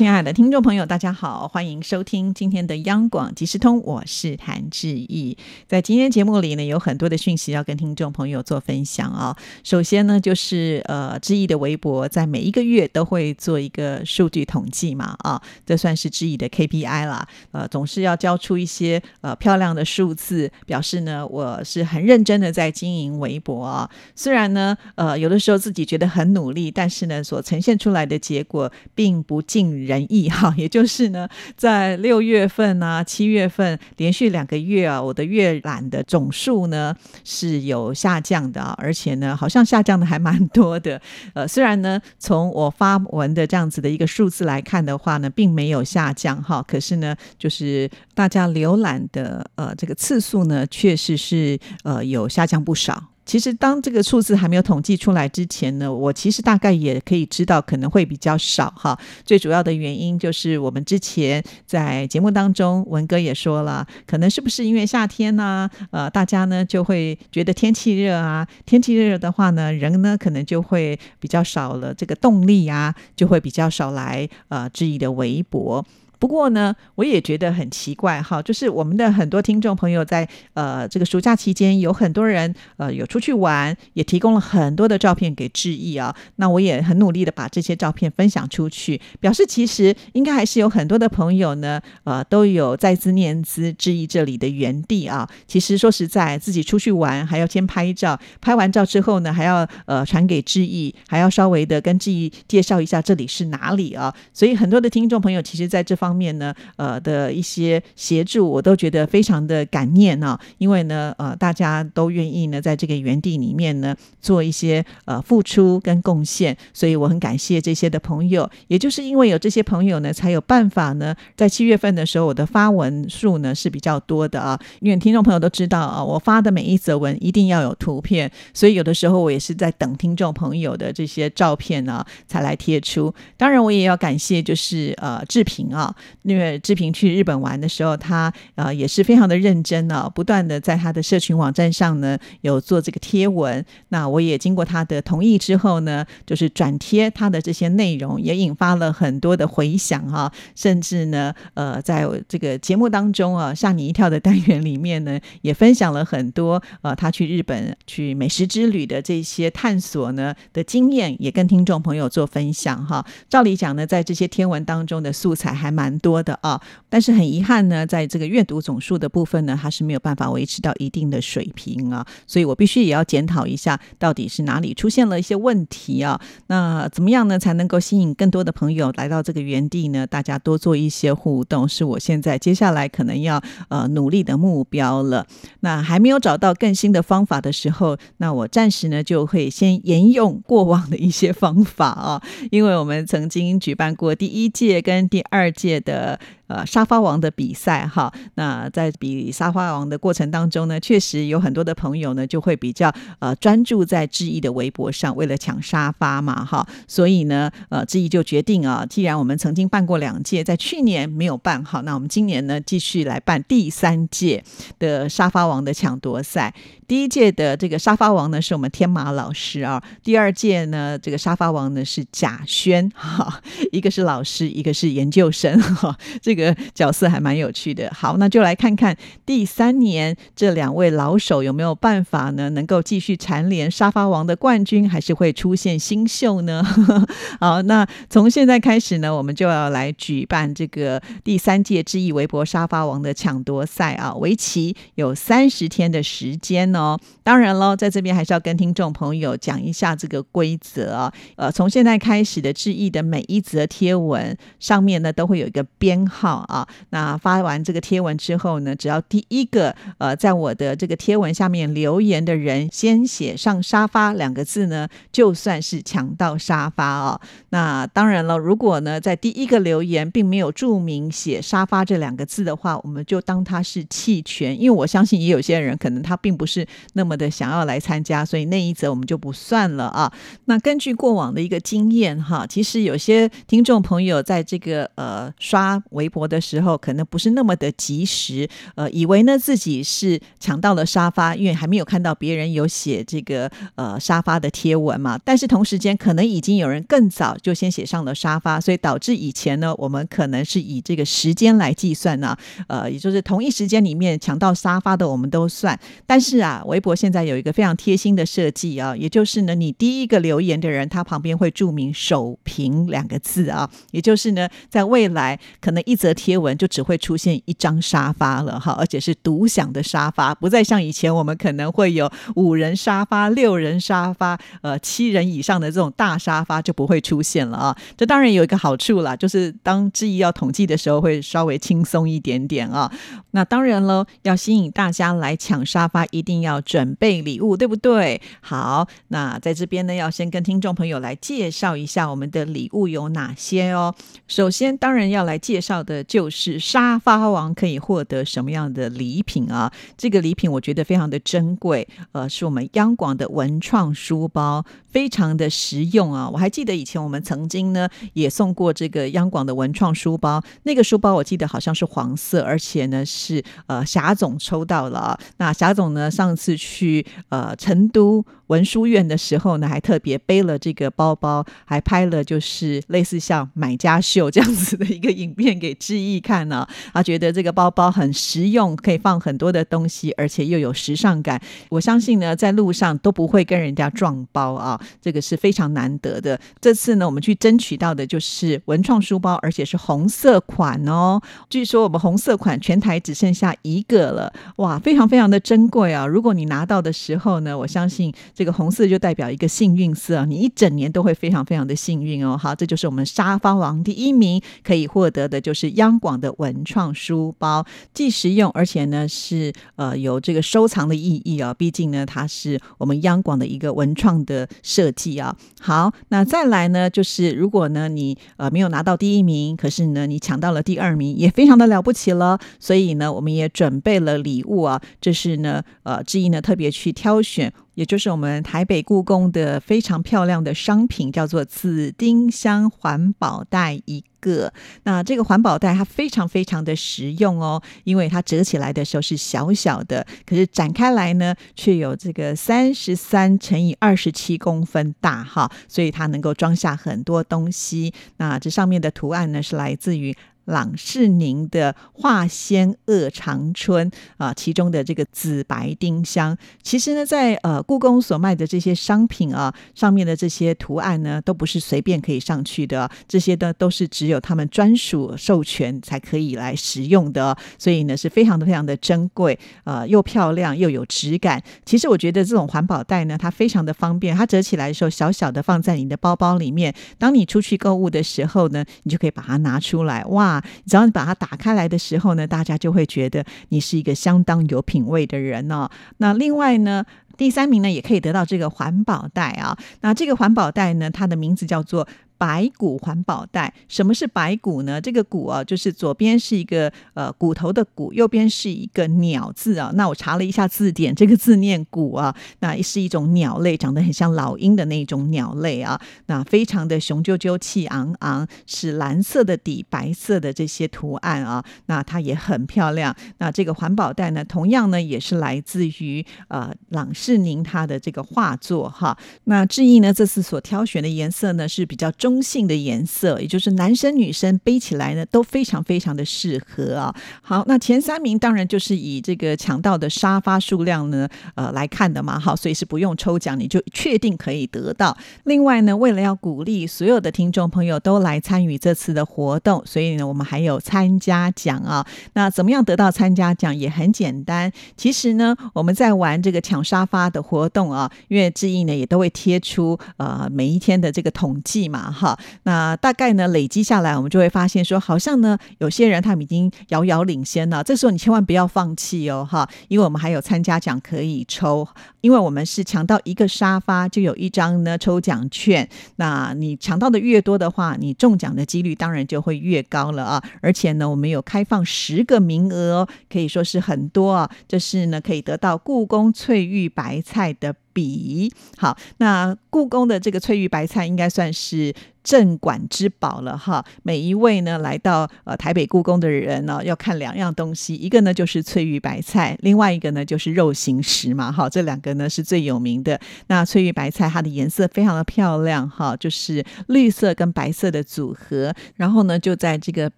亲爱的听众朋友，大家好，欢迎收听今天的央广即时通，我是谭志毅。在今天节目里呢，有很多的讯息要跟听众朋友做分享啊。首先呢，就是呃，志毅的微博在每一个月都会做一个数据统计嘛，啊，这算是志毅的 KPI 啦。呃，总是要交出一些呃漂亮的数字，表示呢我是很认真的在经营微博啊。虽然呢，呃，有的时候自己觉得很努力，但是呢，所呈现出来的结果并不尽人人意哈，也就是呢，在六月份啊、七月份连续两个月啊，我的阅览的总数呢是有下降的啊，而且呢，好像下降的还蛮多的。呃，虽然呢，从我发文的这样子的一个数字来看的话呢，并没有下降哈，可是呢，就是大家浏览的呃这个次数呢，确实是呃有下降不少。其实，当这个数字还没有统计出来之前呢，我其实大概也可以知道可能会比较少哈。最主要的原因就是我们之前在节目当中，文哥也说了，可能是不是因为夏天呢？呃，大家呢就会觉得天气热啊，天气热的话呢，人呢可能就会比较少了这个动力啊，就会比较少来呃质疑的微博。不过呢，我也觉得很奇怪哈，就是我们的很多听众朋友在呃这个暑假期间，有很多人呃有出去玩，也提供了很多的照片给志毅啊。那我也很努力的把这些照片分享出去，表示其实应该还是有很多的朋友呢，呃都有在思念兹志毅这里的原地啊。其实说实在，自己出去玩还要先拍照，拍完照之后呢，还要呃传给志毅，还要稍微的跟志毅介绍一下这里是哪里啊。所以很多的听众朋友其实在这方。方面呢，呃的一些协助，我都觉得非常的感念啊，因为呢，呃，大家都愿意呢，在这个园地里面呢，做一些呃付出跟贡献，所以我很感谢这些的朋友。也就是因为有这些朋友呢，才有办法呢，在七月份的时候，我的发文数呢是比较多的啊。因为听众朋友都知道啊，我发的每一则文一定要有图片，所以有的时候我也是在等听众朋友的这些照片呢，才来贴出。当然，我也要感谢就是呃志平啊。因为志平去日本玩的时候，他呃也是非常的认真呢，不断的在他的社群网站上呢有做这个贴文。那我也经过他的同意之后呢，就是转贴他的这些内容，也引发了很多的回响哈。甚至呢，呃，在这个节目当中啊，吓你一跳的单元里面呢，也分享了很多呃他去日本去美食之旅的这些探索呢的经验，也跟听众朋友做分享哈。照理讲呢，在这些天文当中的素材还蛮。多的啊，但是很遗憾呢，在这个阅读总数的部分呢，它是没有办法维持到一定的水平啊，所以我必须也要检讨一下，到底是哪里出现了一些问题啊？那怎么样呢，才能够吸引更多的朋友来到这个原地呢？大家多做一些互动，是我现在接下来可能要呃努力的目标了。那还没有找到更新的方法的时候，那我暂时呢就会先沿用过往的一些方法啊，因为我们曾经举办过第一届跟第二届。的呃沙发王的比赛哈，那在比沙发王的过程当中呢，确实有很多的朋友呢就会比较呃专注在志毅的微博上，为了抢沙发嘛哈，所以呢呃志毅就决定啊，既然我们曾经办过两届，在去年没有办好，那我们今年呢继续来办第三届的沙发王的抢夺赛。第一届的这个沙发王呢是我们天马老师啊，第二届呢这个沙发王呢是贾轩哈，一个是老师，一个是研究生。哈，这个个角色还蛮有趣的。好，那就来看看第三年这两位老手有没有办法呢，能够继续蝉联沙发王的冠军，还是会出现新秀呢？好，那从现在开始呢，我们就要来举办这个第三届智毅微博沙发王的抢夺赛啊，为期有三十天的时间哦。当然喽，在这边还是要跟听众朋友讲一下这个规则啊。呃，从现在开始的智毅的每一则贴文上面呢，都会有一个编号啊。那发完这个贴文之后呢，只要第一个呃在我的这个贴文下面留言的人先写上“沙发”两个字呢，就算是抢到沙发啊。那当然了，如果呢在第一个留言并没有注明写“沙发”这两个字的话，我们就当它是弃权，因为我相信也有些人可能他并不是那么的想要来参加，所以那一则我们就不算了啊。那根据过往的一个经验哈，其实有些听众朋友在这个呃刷微博活的时候，可能不是那么的及时，呃，以为呢自己是抢到了沙发，因为还没有看到别人有写这个呃沙发的贴文嘛。但是同时间可能已经有人更早就先写上了沙发，所以导致以前呢，我们可能是以这个时间来计算呢，呃，也就是同一时间里面抢到沙发的我们都算。但是啊，微博现在有一个非常贴心的设计啊，也就是呢，你第一个留言的人，他旁边会注明“首屏”两个字啊，也就是呢，在未来可能一则贴文就只会出现一张沙发了哈，而且是独享的沙发，不再像以前我们可能会有五人沙发、六人沙发、呃七人以上的这种大沙发就不会出现了啊。这当然有一个好处啦，就是当质疑要统计的时候会稍微轻松一点点啊。那当然喽，要吸引大家来抢沙发，一定要准备礼物，对不对？好，那在这边呢，要先跟听众朋友来介绍一下我们的礼物有哪些哦。首先，当然要来介绍的就是沙发王可以获得什么样的礼品啊？这个礼品我觉得非常的珍贵，呃，是我们央广的文创书包，非常的实用啊。我还记得以前我们曾经呢也送过这个央广的文创书包，那个书包我记得好像是黄色，而且呢是呃霞总抽到了。那霞总呢上次去呃成都。文殊院的时候呢，还特别背了这个包包，还拍了就是类似像买家秀这样子的一个影片给志毅看呢。他觉得这个包包很实用，可以放很多的东西，而且又有时尚感。我相信呢，在路上都不会跟人家撞包啊，这个是非常难得的。这次呢，我们去争取到的就是文创书包，而且是红色款哦。据说我们红色款全台只剩下一个了，哇，非常非常的珍贵啊！如果你拿到的时候呢，我相信。这个红色就代表一个幸运色，你一整年都会非常非常的幸运哦。好，这就是我们沙发王第一名可以获得的，就是央广的文创书包，既实用，而且呢是呃有这个收藏的意义啊。毕竟呢，它是我们央广的一个文创的设计啊。好，那再来呢，就是如果呢你呃没有拿到第一名，可是呢你抢到了第二名，也非常的了不起了。所以呢，我们也准备了礼物啊，这是呢呃志毅呢特别去挑选。也就是我们台北故宫的非常漂亮的商品，叫做紫丁香环保袋一个。那这个环保袋它非常非常的实用哦，因为它折起来的时候是小小的，可是展开来呢却有这个三十三乘以二十七公分大哈，所以它能够装下很多东西。那这上面的图案呢是来自于。朗世宁的化仙鄂长春啊，其中的这个紫白丁香，其实呢，在呃故宫所卖的这些商品啊，上面的这些图案呢，都不是随便可以上去的，这些呢都是只有他们专属授权才可以来使用的，所以呢，是非常的非常的珍贵，呃，又漂亮又有质感。其实我觉得这种环保袋呢，它非常的方便，它折起来的时候小小的放在你的包包里面，当你出去购物的时候呢，你就可以把它拿出来，哇！只要你把它打开来的时候呢，大家就会觉得你是一个相当有品位的人哦。那另外呢，第三名呢也可以得到这个环保袋啊。那这个环保袋呢，它的名字叫做。白骨环保袋，什么是白骨呢？这个骨啊，就是左边是一个呃骨头的骨，右边是一个鸟字啊。那我查了一下字典，这个字念骨啊，那是一种鸟类，长得很像老鹰的那种鸟类啊。那非常的雄赳赳气昂昂，是蓝色的底，白色的这些图案啊。那它也很漂亮。那这个环保袋呢，同样呢也是来自于呃朗世宁他的这个画作哈。那志毅呢这次所挑选的颜色呢是比较中。中性的颜色，也就是男生女生背起来呢都非常非常的适合啊。好，那前三名当然就是以这个抢到的沙发数量呢呃来看的嘛。好，所以是不用抽奖，你就确定可以得到。另外呢，为了要鼓励所有的听众朋友都来参与这次的活动，所以呢，我们还有参加奖啊。那怎么样得到参加奖也很简单。其实呢，我们在玩这个抢沙发的活动啊，因为志毅呢也都会贴出呃每一天的这个统计嘛，好，那大概呢累积下来，我们就会发现说，好像呢有些人他们已经遥遥领先了。这时候你千万不要放弃哦，哈，因为我们还有参加奖可以抽，因为我们是抢到一个沙发就有一张呢抽奖券，那你抢到的越多的话，你中奖的几率当然就会越高了啊。而且呢，我们有开放十个名额，可以说是很多啊。这是呢可以得到故宫翠玉白菜的笔。好，那故宫的这个翠玉白菜应该算是。镇馆之宝了哈！每一位呢来到呃台北故宫的人呢，要看两样东西，一个呢就是翠玉白菜，另外一个呢就是肉形石嘛。哈，这两个呢是最有名的。那翠玉白菜它的颜色非常的漂亮哈，就是绿色跟白色的组合。然后呢就在这个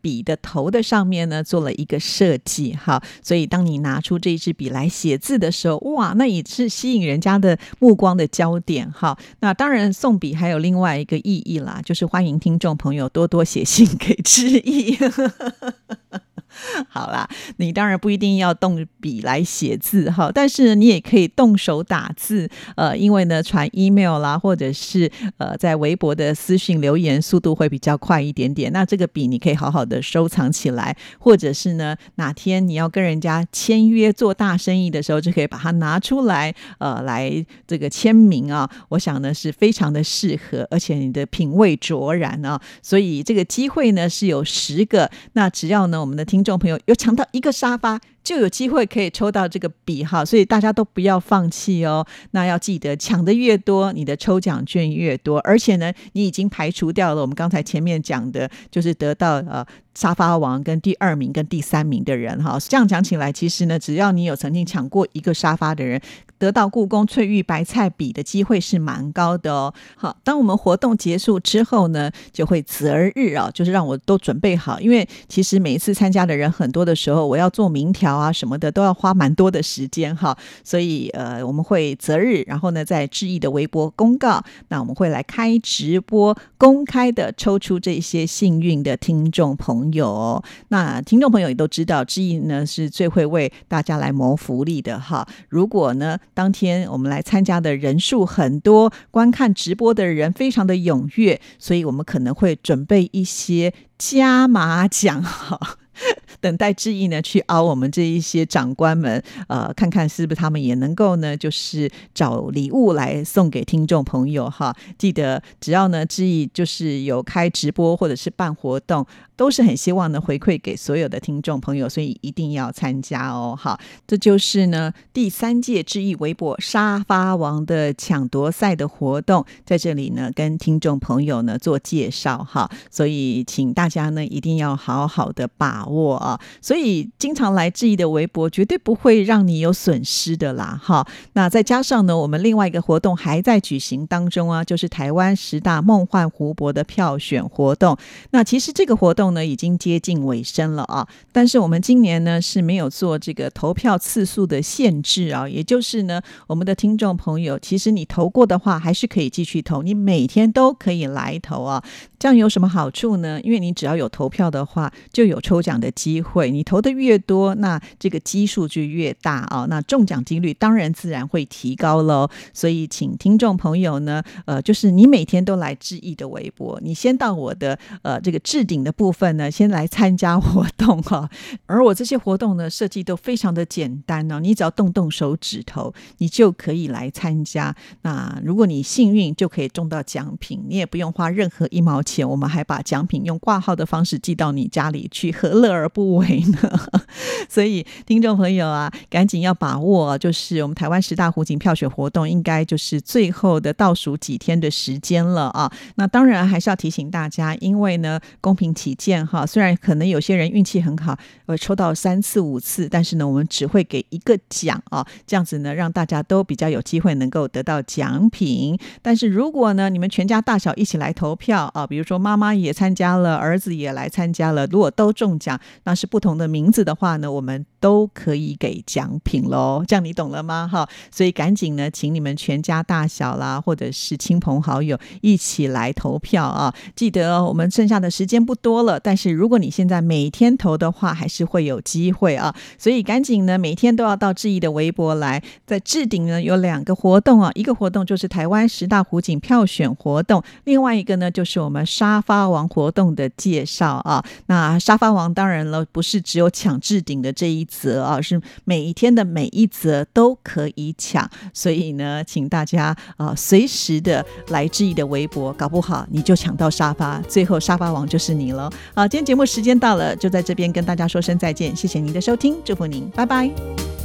笔的头的上面呢做了一个设计哈，所以当你拿出这一支笔来写字的时候，哇，那也是吸引人家的目光的焦点哈。那当然送笔还有另外一个意义啦。就是欢迎听众朋友多多写信给知意。好啦，你当然不一定要动笔来写字哈，但是你也可以动手打字。呃，因为呢，传 email 啦，或者是呃，在微博的私信留言速度会比较快一点点。那这个笔你可以好好的收藏起来，或者是呢，哪天你要跟人家签约做大生意的时候，就可以把它拿出来，呃，来这个签名啊。我想呢，是非常的适合，而且你的品味卓然啊。所以这个机会呢是有十个，那只要呢，我们的听听。众朋友有抢到一个沙发，就有机会可以抽到这个笔哈，所以大家都不要放弃哦。那要记得抢的越多，你的抽奖券越多，而且呢，你已经排除掉了我们刚才前面讲的，就是得到呃沙发王跟第二名跟第三名的人哈。这样讲起来，其实呢，只要你有曾经抢过一个沙发的人。得到故宫翠玉白菜笔的机会是蛮高的哦。好，当我们活动结束之后呢，就会择日啊，就是让我都准备好，因为其实每一次参加的人很多的时候，我要做名条啊什么的，都要花蛮多的时间哈。所以呃，我们会择日，然后呢，在志毅的微博公告，那我们会来开直播，公开的抽出这些幸运的听众朋友。那听众朋友也都知道，志毅呢是最会为大家来谋福利的哈。如果呢，当天我们来参加的人数很多，观看直播的人非常的踊跃，所以我们可能会准备一些加码奖哈。等待志毅呢去凹我们这一些长官们，呃，看看是不是他们也能够呢，就是找礼物来送给听众朋友哈。记得只要呢志毅就是有开直播或者是办活动，都是很希望呢回馈给所有的听众朋友，所以一定要参加哦。好，这就是呢第三届志毅微博沙发王的抢夺赛的活动，在这里呢跟听众朋友呢做介绍哈。所以请大家呢一定要好好的把握啊。所以经常来质疑的微博绝对不会让你有损失的啦，哈。那再加上呢，我们另外一个活动还在举行当中啊，就是台湾十大梦幻湖泊的票选活动。那其实这个活动呢已经接近尾声了啊，但是我们今年呢是没有做这个投票次数的限制啊，也就是呢，我们的听众朋友，其实你投过的话还是可以继续投，你每天都可以来投啊。这样有什么好处呢？因为你只要有投票的话，就有抽奖的机。会你投的越多，那这个基数就越大啊。那中奖几率当然自然会提高喽。所以，请听众朋友呢，呃，就是你每天都来致意的微博，你先到我的呃这个置顶的部分呢，先来参加活动哈。而我这些活动呢，设计都非常的简单哦，你只要动动手指头，你就可以来参加。那如果你幸运，就可以中到奖品，你也不用花任何一毛。钱，我们还把奖品用挂号的方式寄到你家里去，何乐而不为呢？所以，听众朋友啊，赶紧要把握，就是我们台湾十大湖景票选活动，应该就是最后的倒数几天的时间了啊。那当然还是要提醒大家，因为呢，公平起见哈，虽然可能有些人运气很好，呃，抽到三次五次，但是呢，我们只会给一个奖啊，这样子呢，让大家都比较有机会能够得到奖品。但是如果呢，你们全家大小一起来投票啊，比如说妈妈也参加了，儿子也来参加了，如果都中奖，那是不同的名字的话呢，我们都可以给奖品喽。这样你懂了吗？哈，所以赶紧呢，请你们全家大小啦，或者是亲朋好友一起来投票啊！记得哦，我们剩下的时间不多了，但是如果你现在每天投的话，还是会有机会啊。所以赶紧呢，每天都要到志毅的微博来，在置顶呢有两个活动啊，一个活动就是台湾十大湖景票选活动，另外一个呢就是我们沙发王活动的介绍啊。那沙发王当然了，不是只有抢置顶的这一则啊，是每一天的每一则都可以抢。所以呢，请大家啊随时的来志毅的微博，搞不好你就抢到沙发，最后沙发王就是你了。好，今天节目时间到了，就在这边跟大家说声再见，谢谢您的收听，祝福您，拜拜。